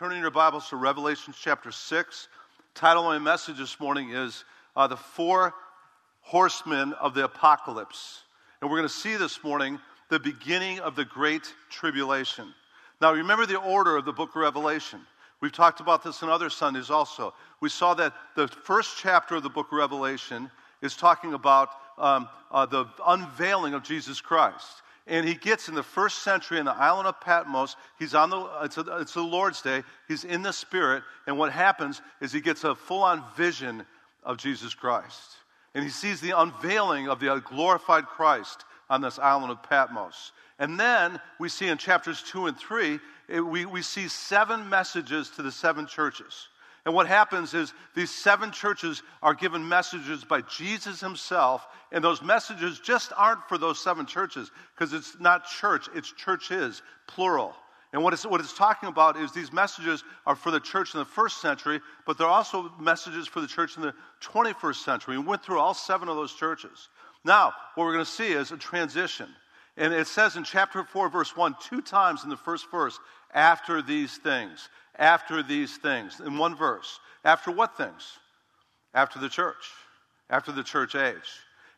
turning your Bibles to Revelation chapter 6. Title of my message this morning is uh, The Four Horsemen of the Apocalypse. And we're going to see this morning the beginning of the Great Tribulation. Now, remember the order of the book of Revelation. We've talked about this in other Sundays also. We saw that the first chapter of the book of Revelation is talking about um, uh, the unveiling of Jesus Christ and he gets in the first century in the island of Patmos. He's on the, it's, a, it's the Lord's Day. He's in the Spirit. And what happens is he gets a full on vision of Jesus Christ. And he sees the unveiling of the glorified Christ on this island of Patmos. And then we see in chapters two and three, it, we, we see seven messages to the seven churches. And what happens is these seven churches are given messages by Jesus himself, and those messages just aren't for those seven churches because it's not church, it's churches, plural. And what it's, what it's talking about is these messages are for the church in the first century, but they're also messages for the church in the 21st century. We went through all seven of those churches. Now, what we're going to see is a transition. And it says in chapter 4, verse 1, two times in the first verse, after these things after these things in one verse. After what things? After the church, after the church age.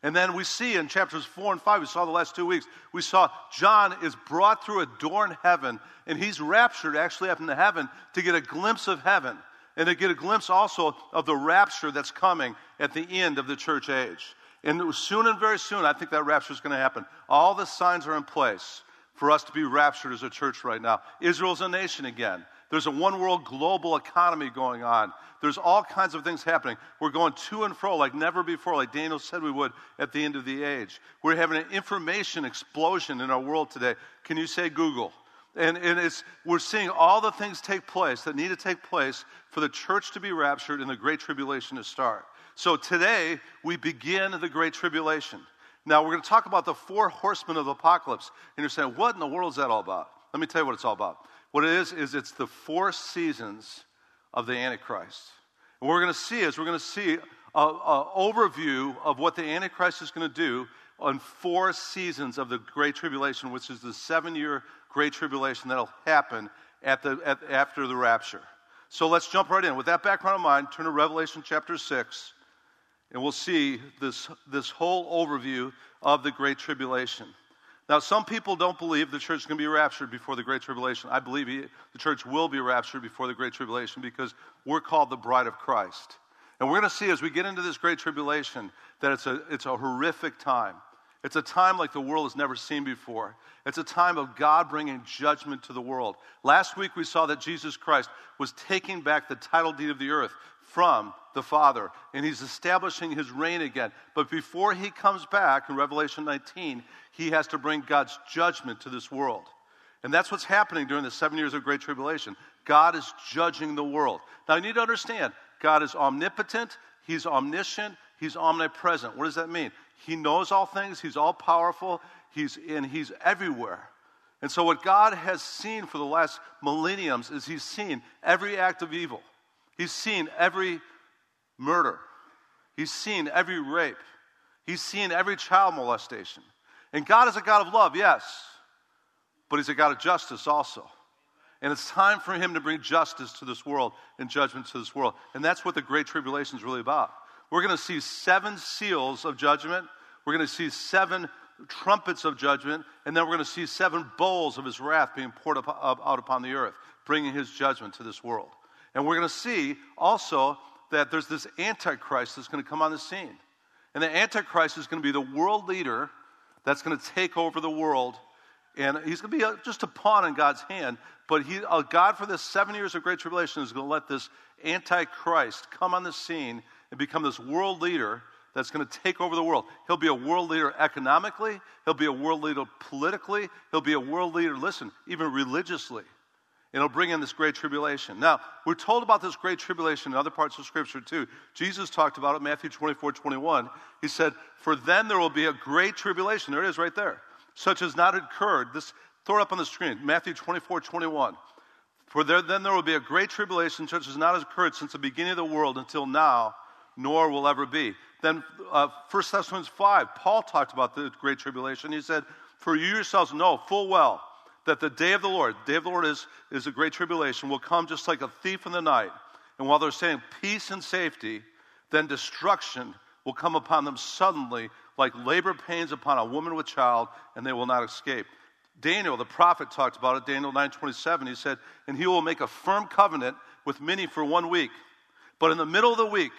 And then we see in chapters four and five, we saw the last two weeks, we saw John is brought through a door in heaven, and he's raptured actually up into heaven to get a glimpse of heaven and to get a glimpse also of the rapture that's coming at the end of the church age. And soon and very soon, I think that rapture is going to happen. All the signs are in place for us to be raptured as a church right now. Israel's a nation again. There's a one world global economy going on. There's all kinds of things happening. We're going to and fro like never before, like Daniel said we would at the end of the age. We're having an information explosion in our world today. Can you say Google? And, and it's, we're seeing all the things take place that need to take place for the church to be raptured and the Great Tribulation to start. So today, we begin the Great Tribulation. Now, we're going to talk about the four horsemen of the apocalypse. And you're saying, what in the world is that all about? Let me tell you what it's all about. What it is, is it's the four seasons of the Antichrist. And what we're going to see is we're going to see an overview of what the Antichrist is going to do on four seasons of the Great Tribulation, which is the seven year Great Tribulation that'll happen at the, at, after the rapture. So let's jump right in. With that background in mind, turn to Revelation chapter 6, and we'll see this, this whole overview of the Great Tribulation. Now, some people don't believe the church is going to be raptured before the Great Tribulation. I believe he, the church will be raptured before the Great Tribulation because we're called the bride of Christ. And we're going to see as we get into this Great Tribulation that it's a, it's a horrific time. It's a time like the world has never seen before. It's a time of God bringing judgment to the world. Last week we saw that Jesus Christ was taking back the title deed of the earth from the Father, and he's establishing his reign again. But before he comes back in Revelation 19, he has to bring God's judgment to this world. And that's what's happening during the seven years of Great Tribulation. God is judging the world. Now, you need to understand God is omnipotent, He's omniscient, He's omnipresent. What does that mean? He knows all things, He's all powerful, he's, and He's everywhere. And so, what God has seen for the last millenniums is He's seen every act of evil, He's seen every murder, He's seen every rape, He's seen every child molestation. And God is a God of love, yes, but He's a God of justice also. And it's time for Him to bring justice to this world and judgment to this world. And that's what the Great Tribulation is really about. We're going to see seven seals of judgment, we're going to see seven trumpets of judgment, and then we're going to see seven bowls of His wrath being poured up, up, out upon the earth, bringing His judgment to this world. And we're going to see also that there's this Antichrist that's going to come on the scene. And the Antichrist is going to be the world leader that's going to take over the world. And he's going to be a, just a pawn in God's hand. But he, uh, God, for this seven years of great tribulation, is going to let this Antichrist come on the scene and become this world leader that's going to take over the world. He'll be a world leader economically, he'll be a world leader politically, he'll be a world leader, listen, even religiously. It'll bring in this great tribulation. Now, we're told about this great tribulation in other parts of Scripture too. Jesus talked about it, Matthew 24, 21. He said, For then there will be a great tribulation. There it is right there. Such as not occurred. This, throw it up on the screen. Matthew 24, 21. For there, then there will be a great tribulation, such as not occurred since the beginning of the world until now, nor will ever be. Then, uh, 1 Thessalonians 5, Paul talked about the great tribulation. He said, For you yourselves know full well that the day of the Lord, the day of the Lord is, is a great tribulation, will come just like a thief in the night. And while they're saying peace and safety, then destruction will come upon them suddenly, like labor pains upon a woman with child, and they will not escape. Daniel, the prophet, talked about it. Daniel 9:27. He said, "And he will make a firm covenant with many for one week, but in the middle of the week,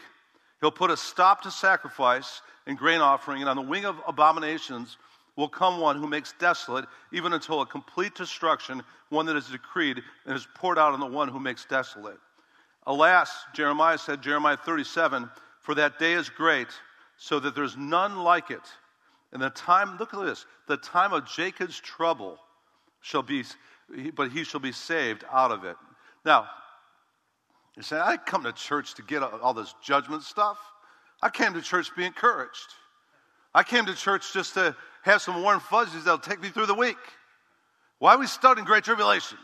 he'll put a stop to sacrifice and grain offering, and on the wing of abominations will come one who makes desolate, even until a complete destruction, one that is decreed and is poured out on the one who makes desolate. Alas, Jeremiah said, Jeremiah 37, for that day is great, so that there's none like it. And the time, look at this, the time of Jacob's trouble shall be, but he shall be saved out of it. Now, you say, I come to church to get all this judgment stuff. I came to church to be encouraged. I came to church just to have some warm fuzzies that'll take me through the week. Why are we studying Great Tribulation?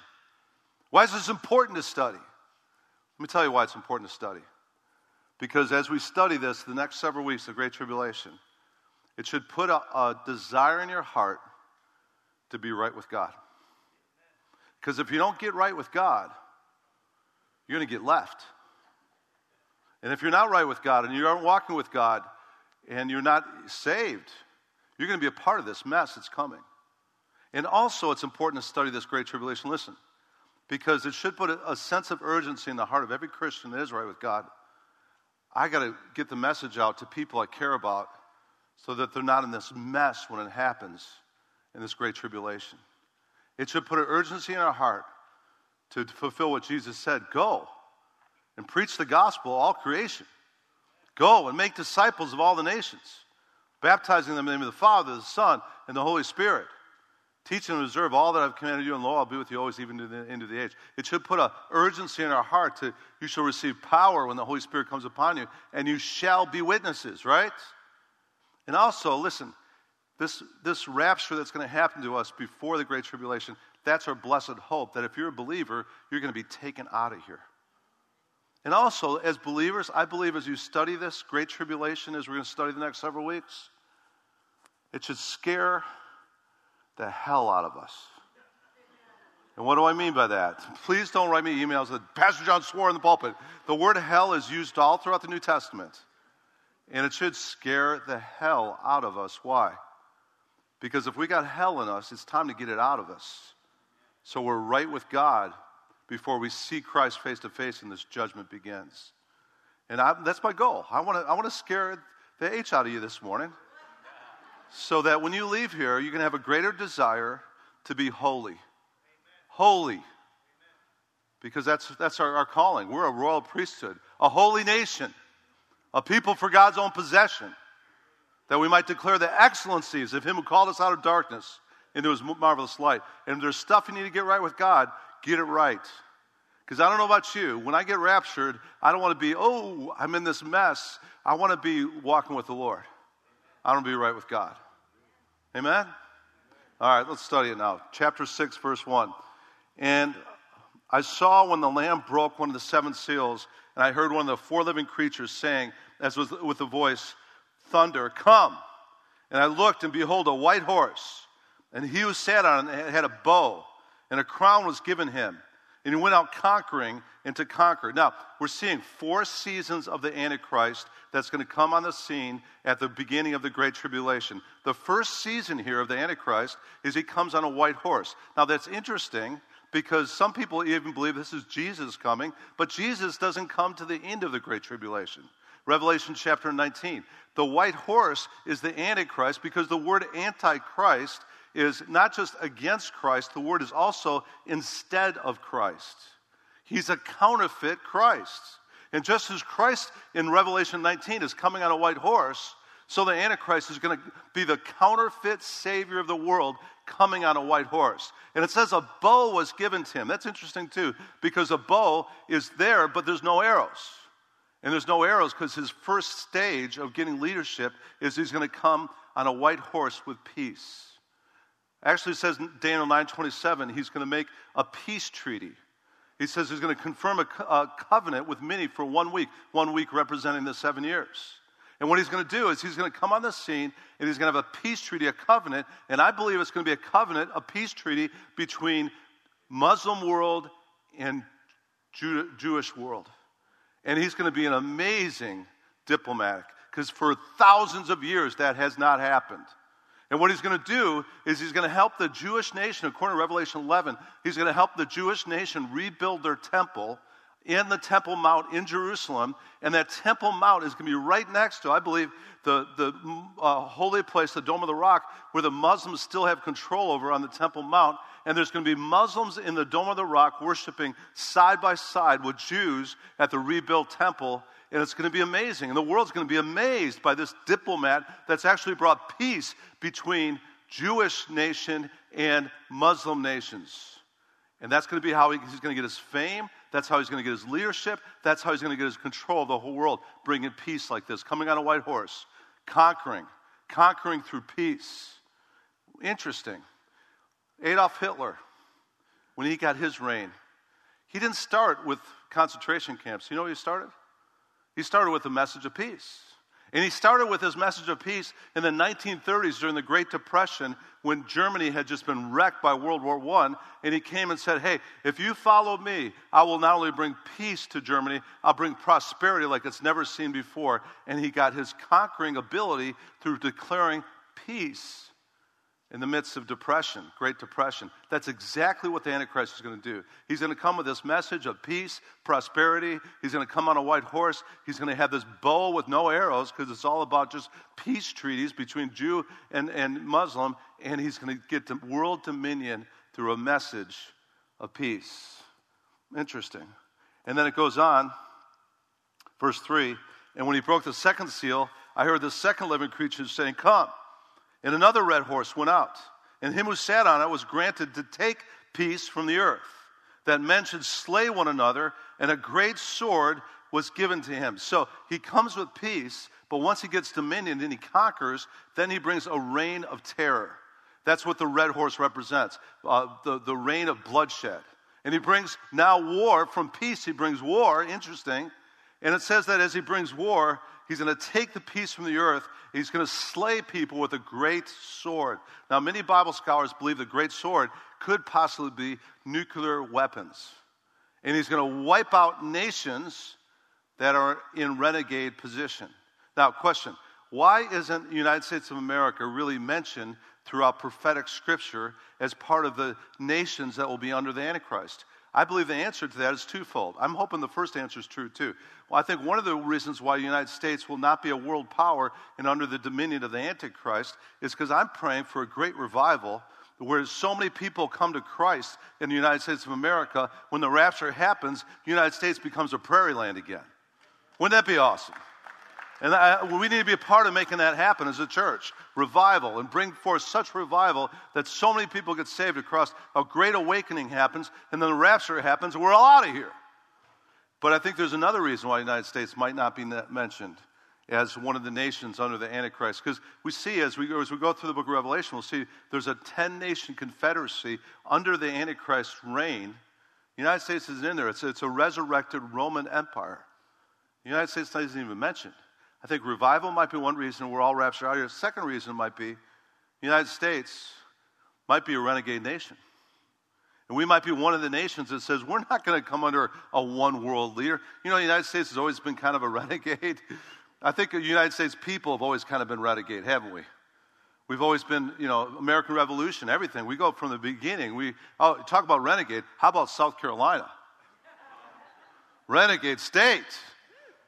Why is this important to study? Let me tell you why it's important to study. Because as we study this, the next several weeks, the Great Tribulation, it should put a, a desire in your heart to be right with God. Because if you don't get right with God, you're going to get left. And if you're not right with God and you aren't walking with God and you're not saved, you're going to be a part of this mess that's coming. And also, it's important to study this great tribulation. Listen, because it should put a, a sense of urgency in the heart of every Christian that is right with God. I got to get the message out to people I care about so that they're not in this mess when it happens in this great tribulation. It should put an urgency in our heart to fulfill what Jesus said go and preach the gospel all creation. Go and make disciples of all the nations baptizing them in the name of the Father, the Son, and the Holy Spirit. Teach and observe all that I've commanded you, and lo, I'll be with you always, even to the end of the age. It should put an urgency in our heart to, you shall receive power when the Holy Spirit comes upon you, and you shall be witnesses, right? And also, listen, this, this rapture that's going to happen to us before the Great Tribulation, that's our blessed hope that if you're a believer, you're going to be taken out of here. And also, as believers, I believe as you study this great tribulation, as we're going to study the next several weeks, it should scare the hell out of us. And what do I mean by that? Please don't write me emails that Pastor John swore in the pulpit. The word hell is used all throughout the New Testament. And it should scare the hell out of us. Why? Because if we got hell in us, it's time to get it out of us. So we're right with God before we see Christ face to face and this judgment begins. And I, that's my goal. I want to I want to scare the H out of you this morning so that when you leave here, you can have a greater desire to be holy. Holy. Because that's, that's our, our calling. We're a royal priesthood, a holy nation, a people for God's own possession, that we might declare the excellencies of Him who called us out of darkness into His marvelous light. And if there's stuff you need to get right with God, get it right. Because I don't know about you, when I get raptured, I don't want to be, oh, I'm in this mess. I want to be walking with the Lord. I want to be right with God. Amen? All right, let's study it now. Chapter 6, verse 1. And I saw when the Lamb broke one of the seven seals, and I heard one of the four living creatures saying, as with, with a voice, Thunder, come. And I looked, and behold, a white horse. And he who sat on it had a bow and a crown was given him. And he went out conquering and to conquer. Now, we're seeing four seasons of the Antichrist that's going to come on the scene at the beginning of the Great Tribulation. The first season here of the Antichrist is he comes on a white horse. Now, that's interesting because some people even believe this is Jesus coming, but Jesus doesn't come to the end of the Great Tribulation. Revelation chapter 19. The white horse is the Antichrist because the word Antichrist is not just against Christ, the word is also instead of Christ. He's a counterfeit Christ. And just as Christ in Revelation 19 is coming on a white horse, so the Antichrist is going to be the counterfeit Savior of the world coming on a white horse. And it says a bow was given to him. That's interesting too, because a bow is there, but there's no arrows. And there's no arrows because his first stage of getting leadership is he's going to come on a white horse with peace. Actually, says Daniel 9:27, he's going to make a peace treaty. He says he's going to confirm a, co- a covenant with many for one week, one week representing the seven years. And what he's going to do is he's going to come on the scene and he's going to have a peace treaty, a covenant. And I believe it's going to be a covenant, a peace treaty between Muslim world and Jew- Jewish world. And he's going to be an amazing diplomatic because for thousands of years that has not happened. And what he's going to do is he's going to help the Jewish nation, according to Revelation 11, he's going to help the Jewish nation rebuild their temple in the Temple Mount in Jerusalem. And that Temple Mount is going to be right next to, I believe, the, the uh, holy place, the Dome of the Rock, where the Muslims still have control over on the Temple Mount. And there's going to be Muslims in the Dome of the Rock worshiping side by side with Jews at the rebuilt temple. And it's going to be amazing. And the world's going to be amazed by this diplomat that's actually brought peace between Jewish nation and Muslim nations. And that's going to be how he's going to get his fame. That's how he's going to get his leadership. That's how he's going to get his control of the whole world, bringing peace like this, coming on a white horse, conquering, conquering through peace. Interesting. Adolf Hitler, when he got his reign, he didn't start with concentration camps. You know where he started? He started with a message of peace. And he started with his message of peace in the 1930s during the Great Depression when Germany had just been wrecked by World War I. And he came and said, Hey, if you follow me, I will not only bring peace to Germany, I'll bring prosperity like it's never seen before. And he got his conquering ability through declaring peace in the midst of depression, Great Depression. That's exactly what the Antichrist is going to do. He's going to come with this message of peace, prosperity. He's going to come on a white horse. He's going to have this bow with no arrows because it's all about just peace treaties between Jew and, and Muslim. And he's going to get to world dominion through a message of peace. Interesting. And then it goes on, verse 3 And when he broke the second seal, I heard the second living creature saying, Come. And another red horse went out, and him who sat on it was granted to take peace from the earth, that men should slay one another, and a great sword was given to him. So he comes with peace, but once he gets dominion and he conquers, then he brings a reign of terror. That's what the red horse represents uh, the, the reign of bloodshed. And he brings now war from peace, he brings war. Interesting. And it says that as he brings war, He's going to take the peace from the earth. He's going to slay people with a great sword. Now, many Bible scholars believe the great sword could possibly be nuclear weapons. And he's going to wipe out nations that are in renegade position. Now, question why isn't the United States of America really mentioned throughout prophetic scripture as part of the nations that will be under the Antichrist? I believe the answer to that is twofold. I'm hoping the first answer is true too. Well, I think one of the reasons why the United States will not be a world power and under the dominion of the Antichrist is because I'm praying for a great revival where so many people come to Christ in the United States of America. When the rapture happens, the United States becomes a prairie land again. Wouldn't that be awesome? And I, we need to be a part of making that happen as a church. Revival, and bring forth such revival that so many people get saved across a great awakening happens, and then the rapture happens, and we're all out of here. But I think there's another reason why the United States might not be mentioned as one of the nations under the Antichrist. Because we see as we, as we go through the book of Revelation, we'll see there's a 10 nation confederacy under the Antichrist reign. The United States isn't in there, it's, it's a resurrected Roman Empire. The United States isn't even mentioned. I think revival might be one reason we're all raptured out here. Second reason might be the United States might be a renegade nation. And we might be one of the nations that says we're not going to come under a one world leader. You know, the United States has always been kind of a renegade. I think the United States people have always kind of been renegade, haven't we? We've always been, you know, American Revolution, everything. We go from the beginning. We oh, talk about renegade. How about South Carolina? renegade state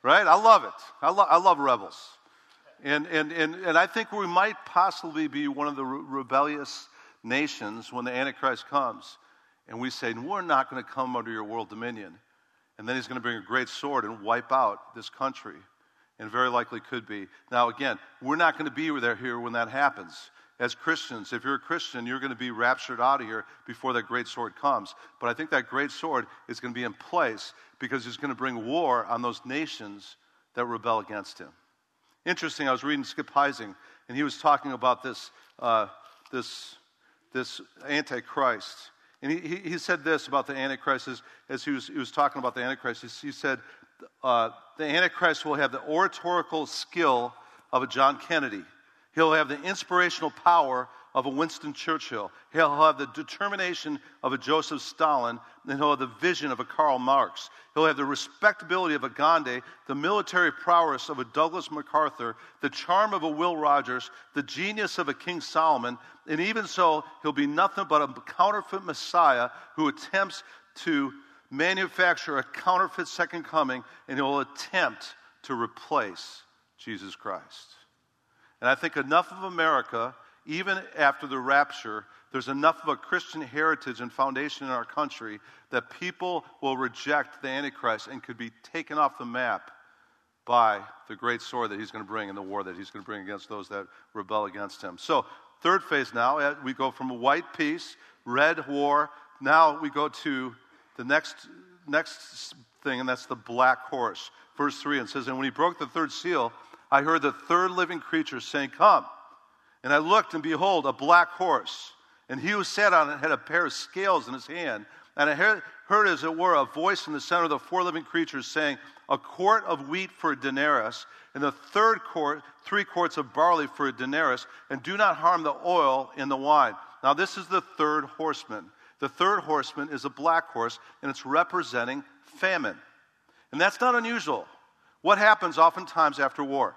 right? I love it. I, lo- I love rebels. And, and, and, and I think we might possibly be one of the re- rebellious nations when the Antichrist comes. And we say, We're not going to come under your world dominion. And then he's going to bring a great sword and wipe out this country. And very likely could be. Now, again, we're not going to be there here when that happens as Christians, if you're a Christian, you're going to be raptured out of here before that great sword comes. But I think that great sword is going to be in place because he's going to bring war on those nations that rebel against him. Interesting, I was reading Skip Heitzig, and he was talking about this, uh, this, this Antichrist. And he, he, he, said this about the Antichrist as, as he, was, he was talking about the Antichrist. He, he said, uh, The Antichrist will have the oratorical skill of a John Kennedy. He'll have the inspirational power of a Winston Churchill. He'll have the determination of a Joseph Stalin, and he'll have the vision of a Karl Marx. He'll have the respectability of a Gandhi, the military prowess of a Douglas MacArthur, the charm of a Will Rogers, the genius of a King Solomon, and even so, he'll be nothing but a counterfeit Messiah who attempts to manufacture a counterfeit second coming, and he'll attempt to replace Jesus Christ. And I think enough of America, even after the rapture, there's enough of a Christian heritage and foundation in our country that people will reject the Antichrist and could be taken off the map by the great sword that he's going to bring in the war that he's going to bring against those that rebel against him. So, third phase now, uh, we go from white peace, red war. Now we go to the next, next thing, and that's the black horse. Verse 3, and says, And when he broke the third seal, I heard the third living creature saying, Come. And I looked, and behold, a black horse. And he who sat on it had a pair of scales in his hand. And I heard, as it were, a voice in the center of the four living creatures saying, A quart of wheat for a denarius, and the third quart, three quarts of barley for a denarius, and do not harm the oil in the wine. Now, this is the third horseman. The third horseman is a black horse, and it's representing famine. And that's not unusual. What happens oftentimes after war?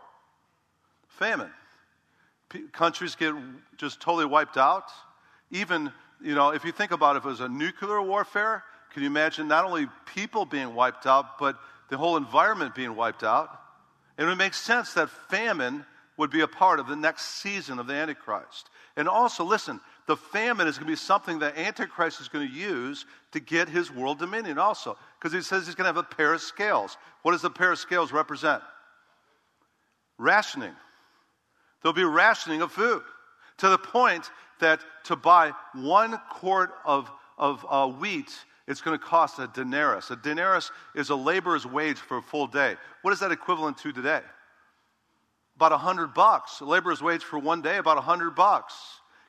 Famine. P- countries get just totally wiped out. Even, you know, if you think about it, if it was a nuclear warfare, can you imagine not only people being wiped out, but the whole environment being wiped out? And it would make sense that famine would be a part of the next season of the Antichrist. And also, listen, the famine is going to be something that Antichrist is going to use to get his world dominion also. Because he says he's going to have a pair of scales. What does the pair of scales represent? Rationing. There'll be rationing of food to the point that to buy one quart of, of uh, wheat, it's going to cost a denarius. A denarius is a laborer's wage for a full day. What is that equivalent to today? About a hundred bucks. A laborer's wage for one day, about a hundred bucks.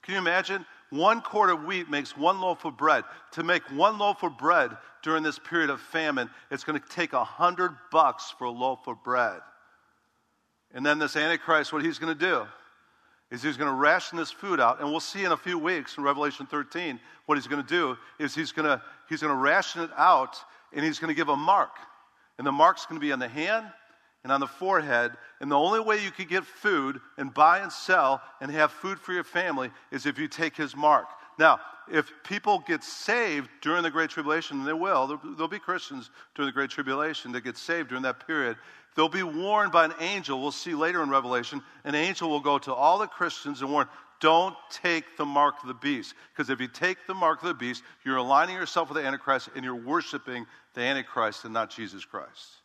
Can you imagine? One quart of wheat makes one loaf of bread. To make one loaf of bread during this period of famine, it's going to take a hundred bucks for a loaf of bread. And then this Antichrist, what he's going to do is he's going to ration this food out. And we'll see in a few weeks in Revelation 13 what he's going to do is he's going to, he's going to ration it out and he's going to give a mark. And the mark's going to be on the hand and on the forehead. And the only way you could get food and buy and sell and have food for your family is if you take his mark. Now, if people get saved during the Great Tribulation, and they will, there'll be Christians during the Great Tribulation that get saved during that period. They'll be warned by an angel. We'll see later in Revelation. An angel will go to all the Christians and warn, don't take the mark of the beast. Because if you take the mark of the beast, you're aligning yourself with the Antichrist and you're worshiping the Antichrist and not Jesus Christ.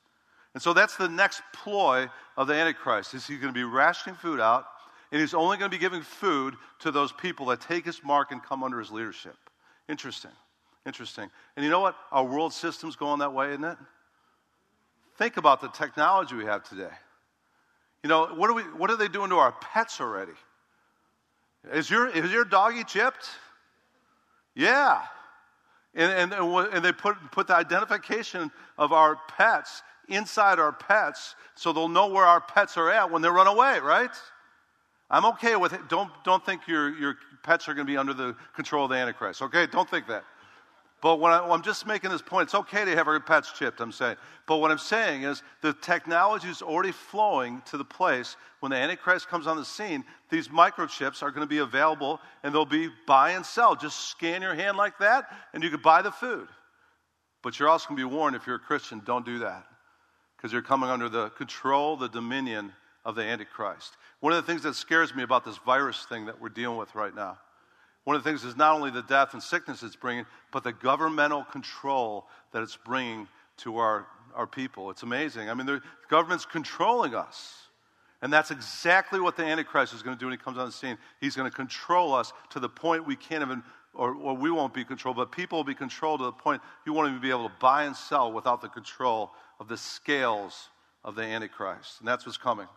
And so that's the next ploy of the Antichrist. Is he's going to be rationing food out, and he's only going to be giving food to those people that take his mark and come under his leadership. Interesting. Interesting. And you know what? Our world system's going that way, isn't it? Think about the technology we have today. You know, what are, we, what are they doing to our pets already? Is your, is your doggy chipped? Yeah. And, and, and they put, put the identification of our pets inside our pets so they'll know where our pets are at when they run away, right? I'm okay with it. Don't, don't think your, your pets are going to be under the control of the Antichrist, okay? Don't think that. But when I, am just making this point, it's okay to have our pets chipped, I'm saying. But what I'm saying is the technology is already flowing to the place when the Antichrist comes on the scene, these microchips are going to be available and they'll be buy and sell. Just scan your hand like that and you can buy the food. But you're also going to be warned if you're a Christian, don't do that because you're coming under the control, the dominion of the Antichrist. One of the things that scares me about this virus thing that we're dealing with right now, one of the things is not only the death and sickness it's bringing, but the governmental control that it's bringing to our, our people. It's amazing. I mean, the government's controlling us. And that's exactly what the Antichrist is going to do when he comes on the scene. He's going to control us to the point we can't even, or, or we won't be controlled, but people will be controlled to the point you won't even be able to buy and sell without the control of the scales of the Antichrist. And that's what's coming.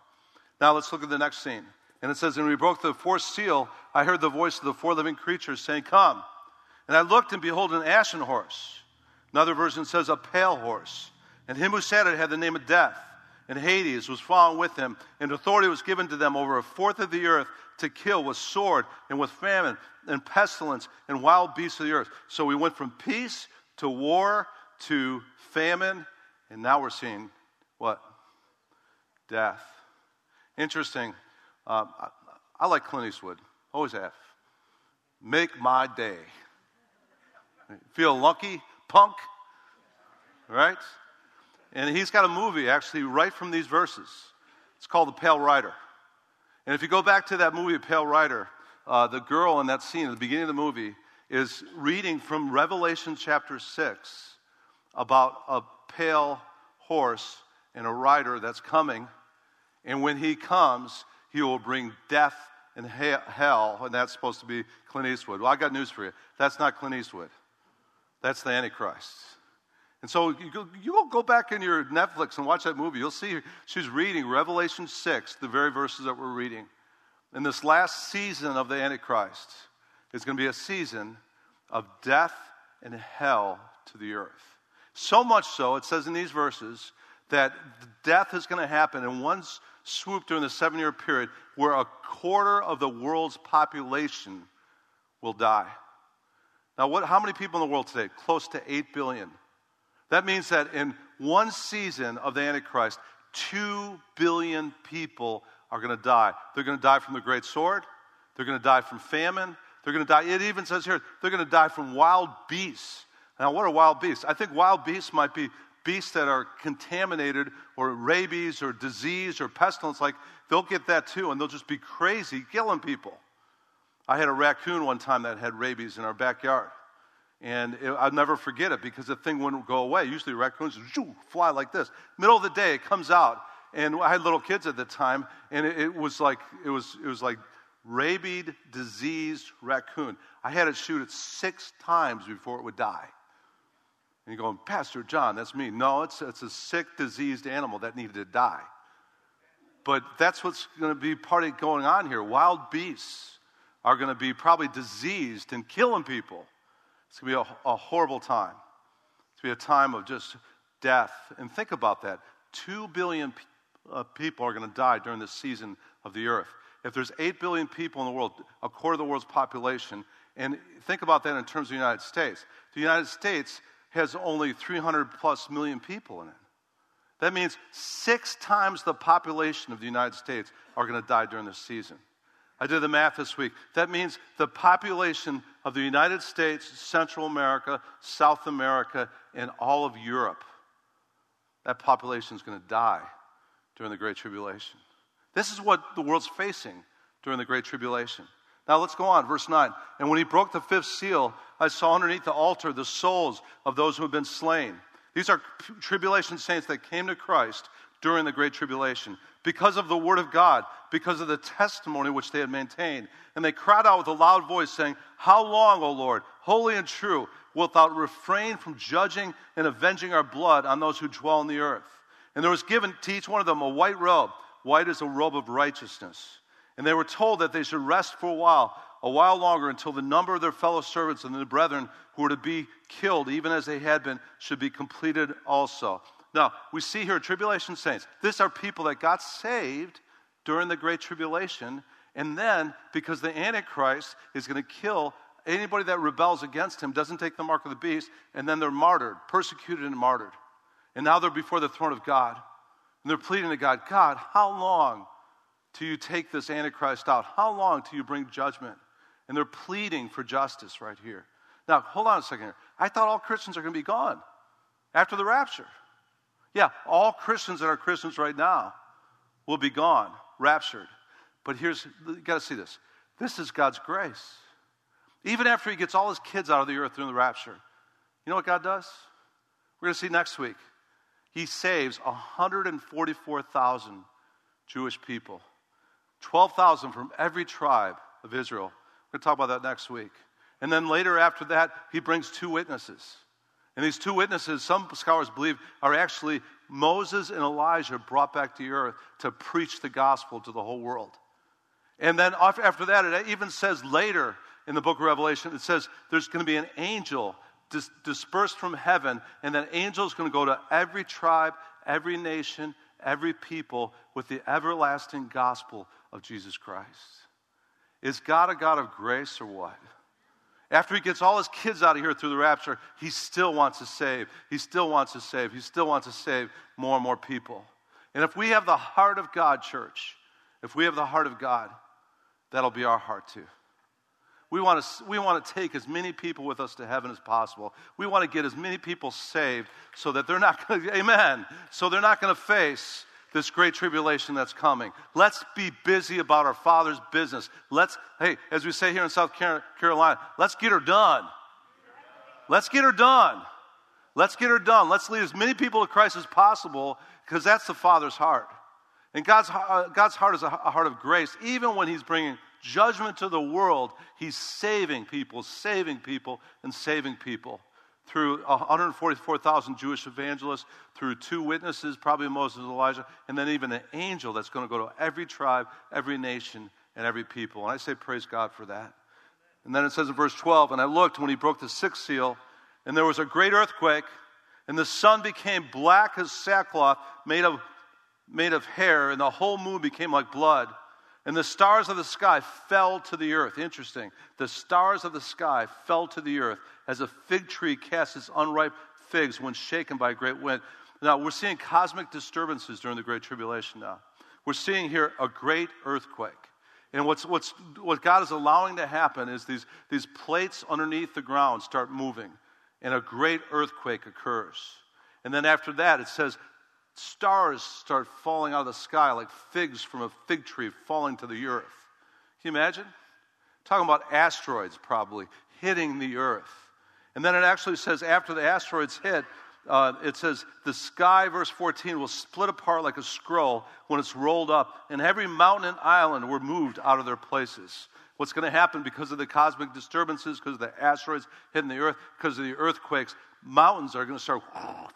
Now let's look at the next scene. And it says, And we broke the fourth seal. I heard the voice of the four living creatures saying, Come. And I looked, and behold, an ashen horse. Another version says, A pale horse. And him who sat it had the name of death. and Hades was following with him, and authority was given to them over a fourth of the earth to kill with sword and with famine and pestilence and wild beasts of the earth. So we went from peace to war to famine, and now we're seeing what? Death. Interesting. Um, I, I like Clint Eastwood, always have. Make my day. Feel lucky, punk, right? And he's got a movie actually right from these verses. It's called The Pale Rider. And if you go back to that movie, Pale Rider, uh, the girl in that scene at the beginning of the movie is reading from Revelation chapter 6 about a pale horse and a rider that's coming. And when he comes, he will bring death and hell, and that's supposed to be Clint Eastwood. Well, I got news for you. That's not Clint Eastwood. That's the Antichrist. And so you go, go back in your Netflix and watch that movie. You'll see she's reading Revelation 6, the very verses that we're reading. And this last season of the Antichrist is going to be a season of death and hell to the earth. So much so, it says in these verses, that death is going to happen in one swoop during the seven year period where a quarter of the world's population will die. Now, what, how many people in the world today? Close to 8 billion. That means that in one season of the Antichrist, 2 billion people are going to die. They're going to die from the great sword, they're going to die from famine, they're going to die. It even says here, they're going to die from wild beasts. Now, what are wild beasts? I think wild beasts might be beasts that are contaminated or rabies or disease or pestilence. Like they'll get that too, and they'll just be crazy killing people. I had a raccoon one time that had rabies in our backyard. And it, I'll never forget it because the thing wouldn't go away. Usually raccoons shoo, fly like this. Middle of the day, it comes out. And I had little kids at the time, and it, it was like it was it was like rabied, diseased raccoon. I had it shoot it six times before it would die. And you're going, Pastor John, that's me. No, it's, it's a sick, diseased animal that needed to die. But that's what's going to be part of going on here. Wild beasts are going to be probably diseased and killing people. It's going to be a, a horrible time. It's going to be a time of just death. And think about that. Two billion uh, people are going to die during this season of the earth. If there's 8 billion people in the world, a quarter of the world's population, and think about that in terms of the United States. The United States has only 300 plus million people in it. That means six times the population of the United States are going to die during this season. I did the math this week. That means the population of the United States, Central America, South America, and all of Europe, that population is going to die during the Great Tribulation. This is what the world's facing during the Great Tribulation. Now let's go on, verse 9. And when he broke the fifth seal, I saw underneath the altar the souls of those who have been slain. These are tribulation saints that came to Christ during the Great Tribulation because of the Word of God, because of the testimony which they had maintained. And they cried out with a loud voice, saying, How long, O Lord, holy and true, wilt thou refrain from judging and avenging our blood on those who dwell on the earth? And there was given to each one of them a white robe. White is a robe of righteousness. And they were told that they should rest for a while, a while longer, until the number of their fellow servants and the brethren who were to be killed, even as they had been, should be completed also. Now, we see here tribulation saints. These are people that got saved during the Great Tribulation. And then, because the Antichrist is going to kill anybody that rebels against him, doesn't take the mark of the beast, and then they're martyred, persecuted and martyred. And now they're before the throne of God. And they're pleading to God, God, how long till you take this Antichrist out? How long till you bring judgment? And they're pleading for justice right here. Now, hold on a second here. I thought all Christians are going to be gone after the rapture. Yeah, all Christians that are Christians right now will be gone, raptured. But here's, you got to see this. This is God's grace. Even after he gets all his kids out of the earth during the rapture, you know what God does? We're going to see next week. He saves 144,000 Jewish people. 12,000 from every tribe of Israel. We're going to talk about that next week. And then later after that, he brings two witnesses. And these two witnesses, some scholars believe, are actually Moses and Elijah brought back to earth to preach the gospel to the whole world. And then after that, it even says later in the book of Revelation, it says there's going to be an angel dis- dispersed from heaven, and that angel is going to go to every tribe, every nation, every people with the everlasting gospel of Jesus Christ. Is God a God of grace or what? After he gets all his kids out of here through the rapture, he still wants to save. He still wants to save. He still wants to save more and more people. And if we have the heart of God, church, if we have the heart of God, that'll be our heart too. We want, to, we want to take as many people with us to heaven as possible. We want to get as many people saved so that they're not going to, amen, so they're not going to face this great tribulation that's coming. Let's be busy about our Father's business. Let's, hey, as we say here in South Carolina, let's get her done. Let's get her done. Let's get her done. Let's lead as many people to Christ as possible because that's the Father's heart. And God's, uh, God's heart is a heart of grace. Even when He's bringing judgment to the world, He's saving people, saving people, and saving people through 144,000 Jewish evangelists, through two witnesses, probably Moses and Elijah, and then even an angel that's going to go to every tribe, every nation, and every people. And I say, praise God for that. And then it says in verse 12, and I looked when he broke the sixth seal, and there was a great earthquake, and the sun became black as sackcloth made of, made of hair, and the whole moon became like blood. And the stars of the sky fell to the earth. Interesting. The stars of the sky fell to the earth as a fig tree casts its unripe figs when shaken by a great wind. Now, we're seeing cosmic disturbances during the Great Tribulation now. We're seeing here a great earthquake. And what's, what's, what God is allowing to happen is these, these plates underneath the ground start moving, and a great earthquake occurs. And then after that, it says stars start falling out of the sky like figs from a fig tree falling to the earth. Can you imagine? Talking about asteroids probably hitting the earth. And then it actually says after the asteroids hit, uh, it says the sky, verse 14, will split apart like a scroll when it's rolled up, and every mountain and island were moved out of their places. What's going to happen because of the cosmic disturbances, because of the asteroids hitting the earth, because of the earthquakes? Mountains are going to start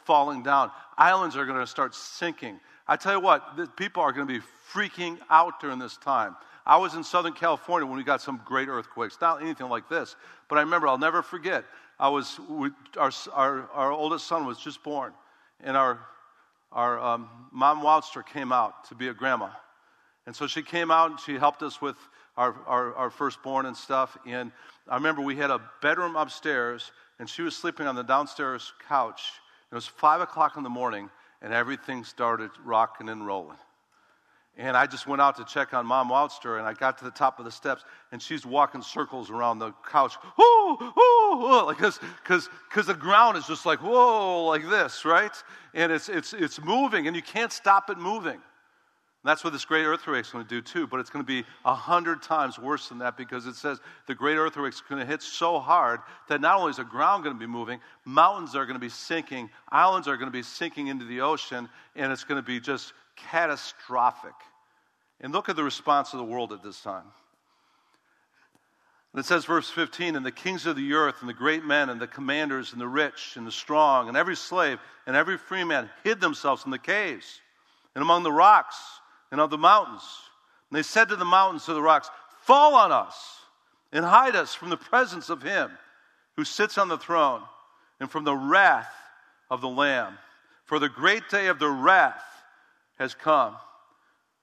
falling down, islands are going to start sinking. I tell you what, people are going to be freaking out during this time. I was in Southern California when we got some great earthquakes, not anything like this, but I remember, I'll never forget, I was, we, our, our, our oldest son was just born, and our, our um, mom Wildster came out to be a grandma. And so she came out and she helped us with our, our, our firstborn and stuff. And I remember we had a bedroom upstairs, and she was sleeping on the downstairs couch. It was five o'clock in the morning, and everything started rocking and rolling. And I just went out to check on Mom Wildster, and I got to the top of the steps, and she's walking circles around the couch, whoo, whoo, like this, because the ground is just like, whoa, like this, right? And it's, it's, it's moving, and you can't stop it moving. And that's what this great earthquake is going to do too, but it's going to be a hundred times worse than that because it says the great earthquake is going to hit so hard that not only is the ground going to be moving, mountains are going to be sinking, islands are going to be sinking into the ocean, and it's going to be just catastrophic. And look at the response of the world at this time. And it says, verse 15, and the kings of the earth, and the great men, and the commanders, and the rich, and the strong, and every slave, and every free man hid themselves in the caves, and among the rocks, and of the mountains. And they said to the mountains, to the rocks, Fall on us, and hide us from the presence of him who sits on the throne, and from the wrath of the Lamb. For the great day of the wrath has come.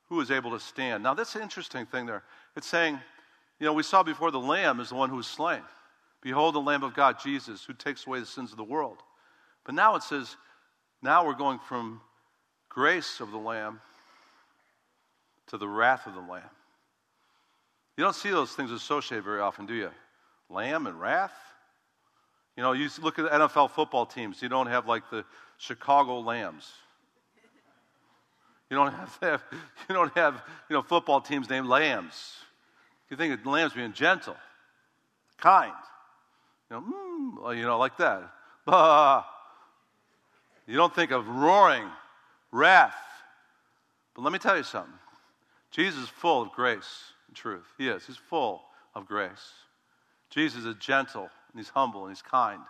Who is able to stand? Now, that's an interesting thing there. It's saying, you know, we saw before the Lamb is the one who was slain. Behold, the Lamb of God, Jesus, who takes away the sins of the world. But now it says, now we're going from grace of the Lamb to the wrath of the Lamb. You don't see those things associated very often, do you? Lamb and wrath? You know, you look at NFL football teams, you don't have like the Chicago Lambs. You don't have, have you don't have you know football teams named lambs. You think of lambs being gentle, kind, you know, mm, you know, like that. Bah. You don't think of roaring, wrath. But let me tell you something. Jesus is full of grace and truth. He is. He's full of grace. Jesus is gentle and he's humble and he's kind.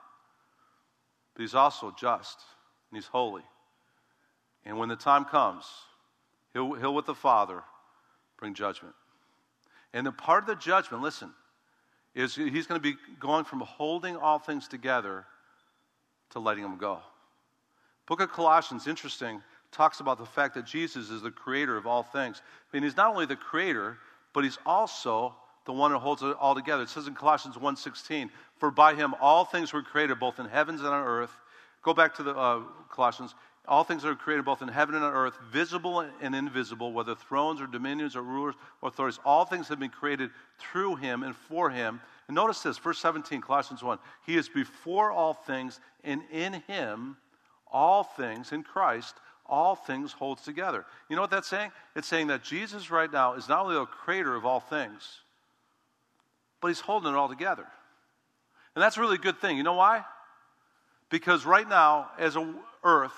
But he's also just and he's holy. And when the time comes, he'll, he'll with the Father bring judgment. And the part of the judgment, listen, is he's going to be going from holding all things together to letting them go. Book of Colossians, interesting, talks about the fact that Jesus is the creator of all things. I mean, he's not only the creator, but he's also the one who holds it all together. It says in Colossians 1.16, For by him all things were created, both in heavens and on earth. Go back to the uh, Colossians. All things are created both in heaven and on earth, visible and invisible, whether thrones or dominions or rulers or authorities. All things have been created through him and for him. And notice this, verse 17, Colossians 1. He is before all things, and in him all things, in Christ, all things holds together. You know what that's saying? It's saying that Jesus right now is not only the creator of all things, but he's holding it all together. And that's a really good thing. You know why? Because right now, as a earth,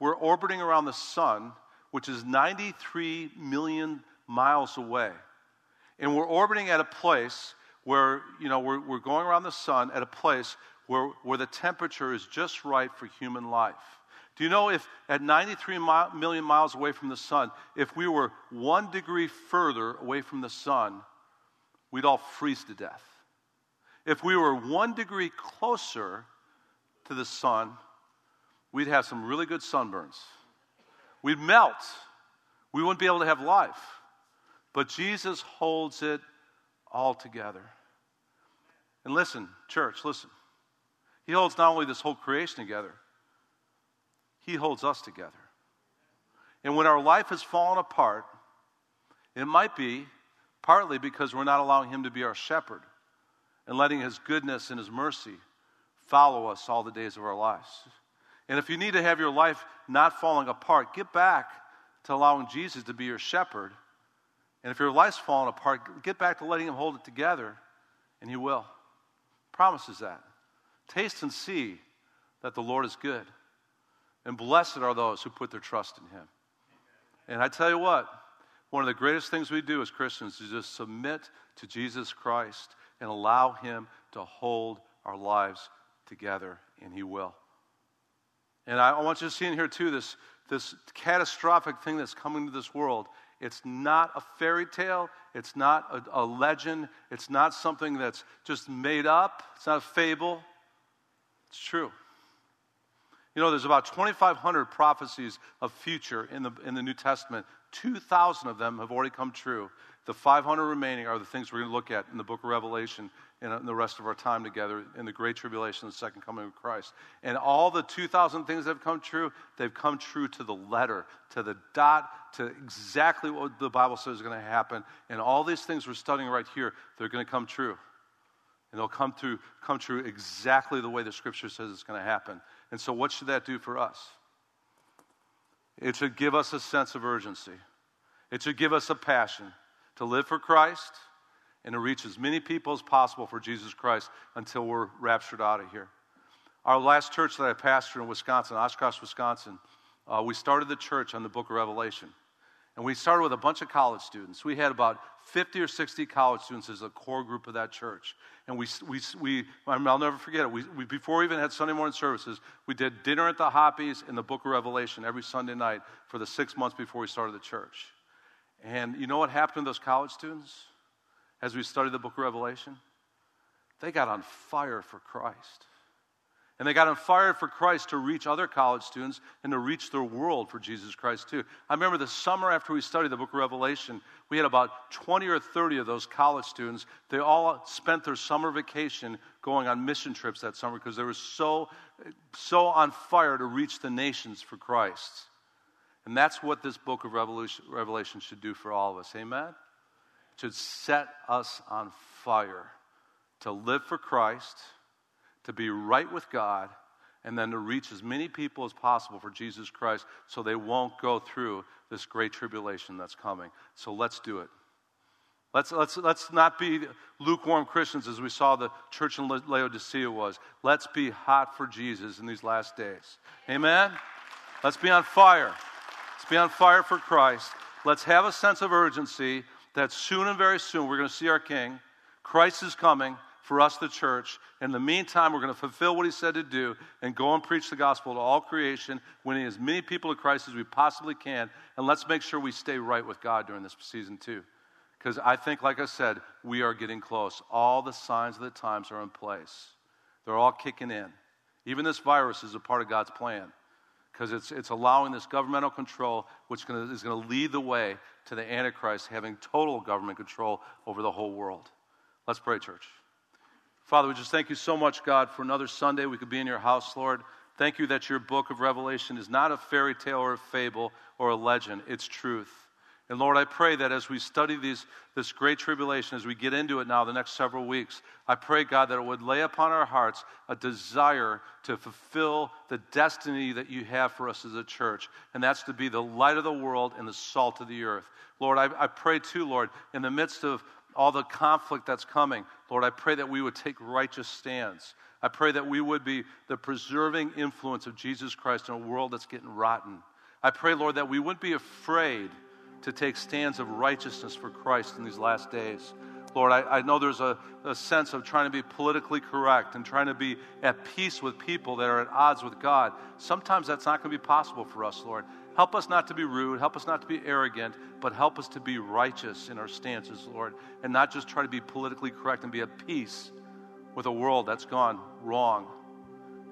we're orbiting around the sun, which is 93 million miles away. And we're orbiting at a place where, you know, we're, we're going around the sun at a place where, where the temperature is just right for human life. Do you know if at 93 mi- million miles away from the sun, if we were one degree further away from the sun, we'd all freeze to death? If we were one degree closer to the sun, we'd have some really good sunburns. We'd melt. We wouldn't be able to have life. But Jesus holds it all together. And listen, church, listen. He holds not only this whole creation together, He holds us together. And when our life has fallen apart, it might be partly because we're not allowing Him to be our shepherd and letting His goodness and His mercy follow us all the days of our lives. And if you need to have your life not falling apart, get back to allowing Jesus to be your shepherd. And if your life's falling apart, get back to letting Him hold it together, and He will. Promises that. Taste and see that the Lord is good. And blessed are those who put their trust in Him. And I tell you what, one of the greatest things we do as Christians is just submit to Jesus Christ and allow Him to hold our lives together, and He will. And I want you to see in here, too, this, this catastrophic thing that's coming to this world. It's not a fairy tale. It's not a, a, legend. It's not something that's just made up. It's not a fable. It's true. You know, there's about 2,500 prophecies of future in the, in the New Testament. 2,000 of them have already come true. The 500 remaining are the things we're going to look at in the book of Revelation in the rest of our time together in the Great Tribulation, the second coming of Christ. And all the 2,000 things that have come true, they've come true to the letter, to the dot, to exactly what the Bible says is going to happen. And all these things we're studying right here, they're going to come true. And they'll come, through, come true exactly the way the Scripture says it's going to happen. And so, what should that do for us? It should give us a sense of urgency, it should give us a passion to live for Christ and to reach as many people as possible for Jesus Christ until we're raptured out of here. Our last church that I pastored in Wisconsin, Oshkosh, Wisconsin, uh, we started the church on the book of Revelation. And we started with a bunch of college students. We had about 50 or 60 college students as a core group of that church. And we, we, we I'll never forget it. We, we, before we even had Sunday morning services, we did dinner at the Hoppies in the book of Revelation every Sunday night for the six months before we started the church. And you know what happened to those college students? as we studied the book of Revelation? They got on fire for Christ. And they got on fire for Christ to reach other college students and to reach their world for Jesus Christ too. I remember the summer after we studied the book of Revelation, we had about 20 or 30 of those college students. They all spent their summer vacation going on mission trips that summer because they were so, so on fire to reach the nations for Christ. And that's what this book of Revelation should do for all of us. Amen? It should set us on fire to live for Christ, to be right with God, and then to reach as many people as possible for Jesus Christ so they won't go through this great tribulation that's coming. So let's do it. Let's, let's, let's not be lukewarm Christians as we saw the church in Laodicea was. Let's be hot for Jesus in these last days. Amen? Let's be on fire. Let's be on fire for Christ. Let's have a sense of urgency that soon and very soon we're going to see our King. Christ is coming for us, the church. In the meantime, we're going to fulfill what he said to do and go and preach the gospel to all creation, winning as many people to Christ as we possibly can. And let's make sure we stay right with God during this season, too. Because I think, like I said, we are getting close. All the signs of the times are in place, they're all kicking in. Even this virus is a part of God's plan because it's, it's allowing this governmental control, which gonna, is going to lead the way to the Antichrist having total government control over the whole world. Let's pray, church. Father, we just thank you so much, God, for another Sunday we could be in your house, Lord. Thank you that your book of Revelation is not a fairy tale or a fable or a legend, it's truth. And Lord, I pray that as we study these, this great tribulation, as we get into it now the next several weeks, I pray, God, that it would lay upon our hearts a desire to fulfill the destiny that you have for us as a church. And that's to be the light of the world and the salt of the earth. Lord, I, I pray too, Lord, in the midst of all the conflict that's coming, Lord, I pray that we would take righteous stands. I pray that we would be the preserving influence of Jesus Christ in a world that's getting rotten. I pray, Lord, that we wouldn't be afraid to take stands of righteousness for Christ in these last days. Lord, I, I know there's a, a, sense of trying to be politically correct and trying to be at peace with people that are at odds with God. Sometimes that's not going to be possible for us, Lord. Help us not to be rude, help us not to be arrogant, but help us to be righteous in our stances, Lord, and not just try to be politically correct and be at peace with a world that's gone wrong.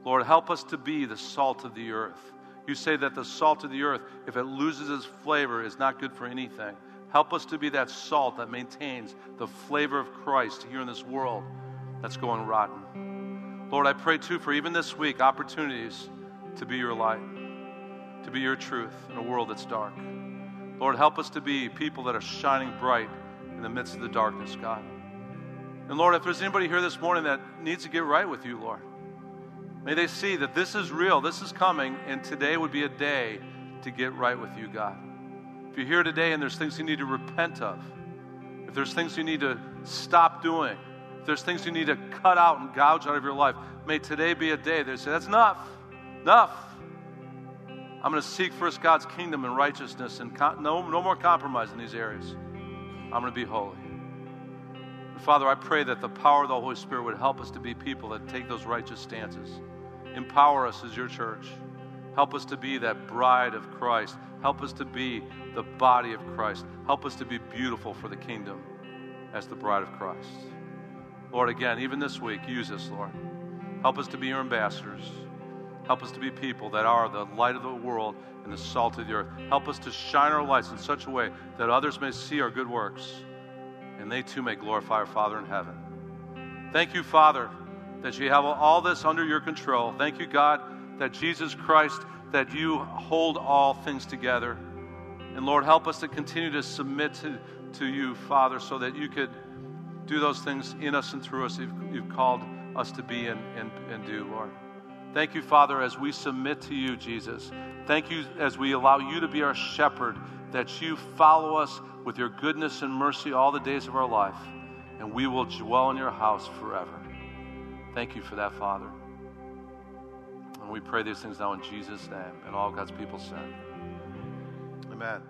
Lord, help us to be the salt of the earth. You say that the salt of the earth, if it loses its flavor, is not good for anything. Help us to be that salt that maintains the flavor of Christ here in this world that's going rotten. Lord, I pray too for even this week opportunities to be your light, to be your truth in a world that's dark. Lord, help us to be people that are shining bright in the midst of the darkness, God. And Lord, if there's anybody here this morning that needs to get right with you, Lord, May they see that this is real, this is coming, and today would be a day to get right with you, God. If you're here today and there's things you need to repent of, if there's things you need to stop doing, if there's things you need to cut out and gouge out of your life, may today be a day that say, That's enough. Enough. I'm going to seek first God's kingdom and righteousness and no, no more compromise in these areas. I'm going to be holy. And Father, I pray that the power of the Holy Spirit would help us to be people that take those righteous stances. Empower us as your church. Help us to be that bride of Christ. Help us to be the body of Christ. Help us to be beautiful for the kingdom as the bride of Christ. Lord, again, even this week, use us, Lord. Help us to be your ambassadors. Help us to be people that are the light of the world and the salt of the earth. Help us to shine our lights in such a way that others may see our good works and they too may glorify our Father in heaven. Thank you, Father that you have all this under your control. Thank you, God, that Jesus Christ, that you hold all things together. And Lord, help us to continue to submit to, to you, Father, so that you could do those things in us and through us you've, you've called us to be and, and, and do, Lord. Thank you, Father, as we submit to you, Jesus. Thank you as we allow you to be our shepherd, that you follow us with your goodness and mercy all the days of our life, and we will dwell in your house forever. Thank you for that, Father. And we pray these things now in Jesus' name. And all God's people said, Amen.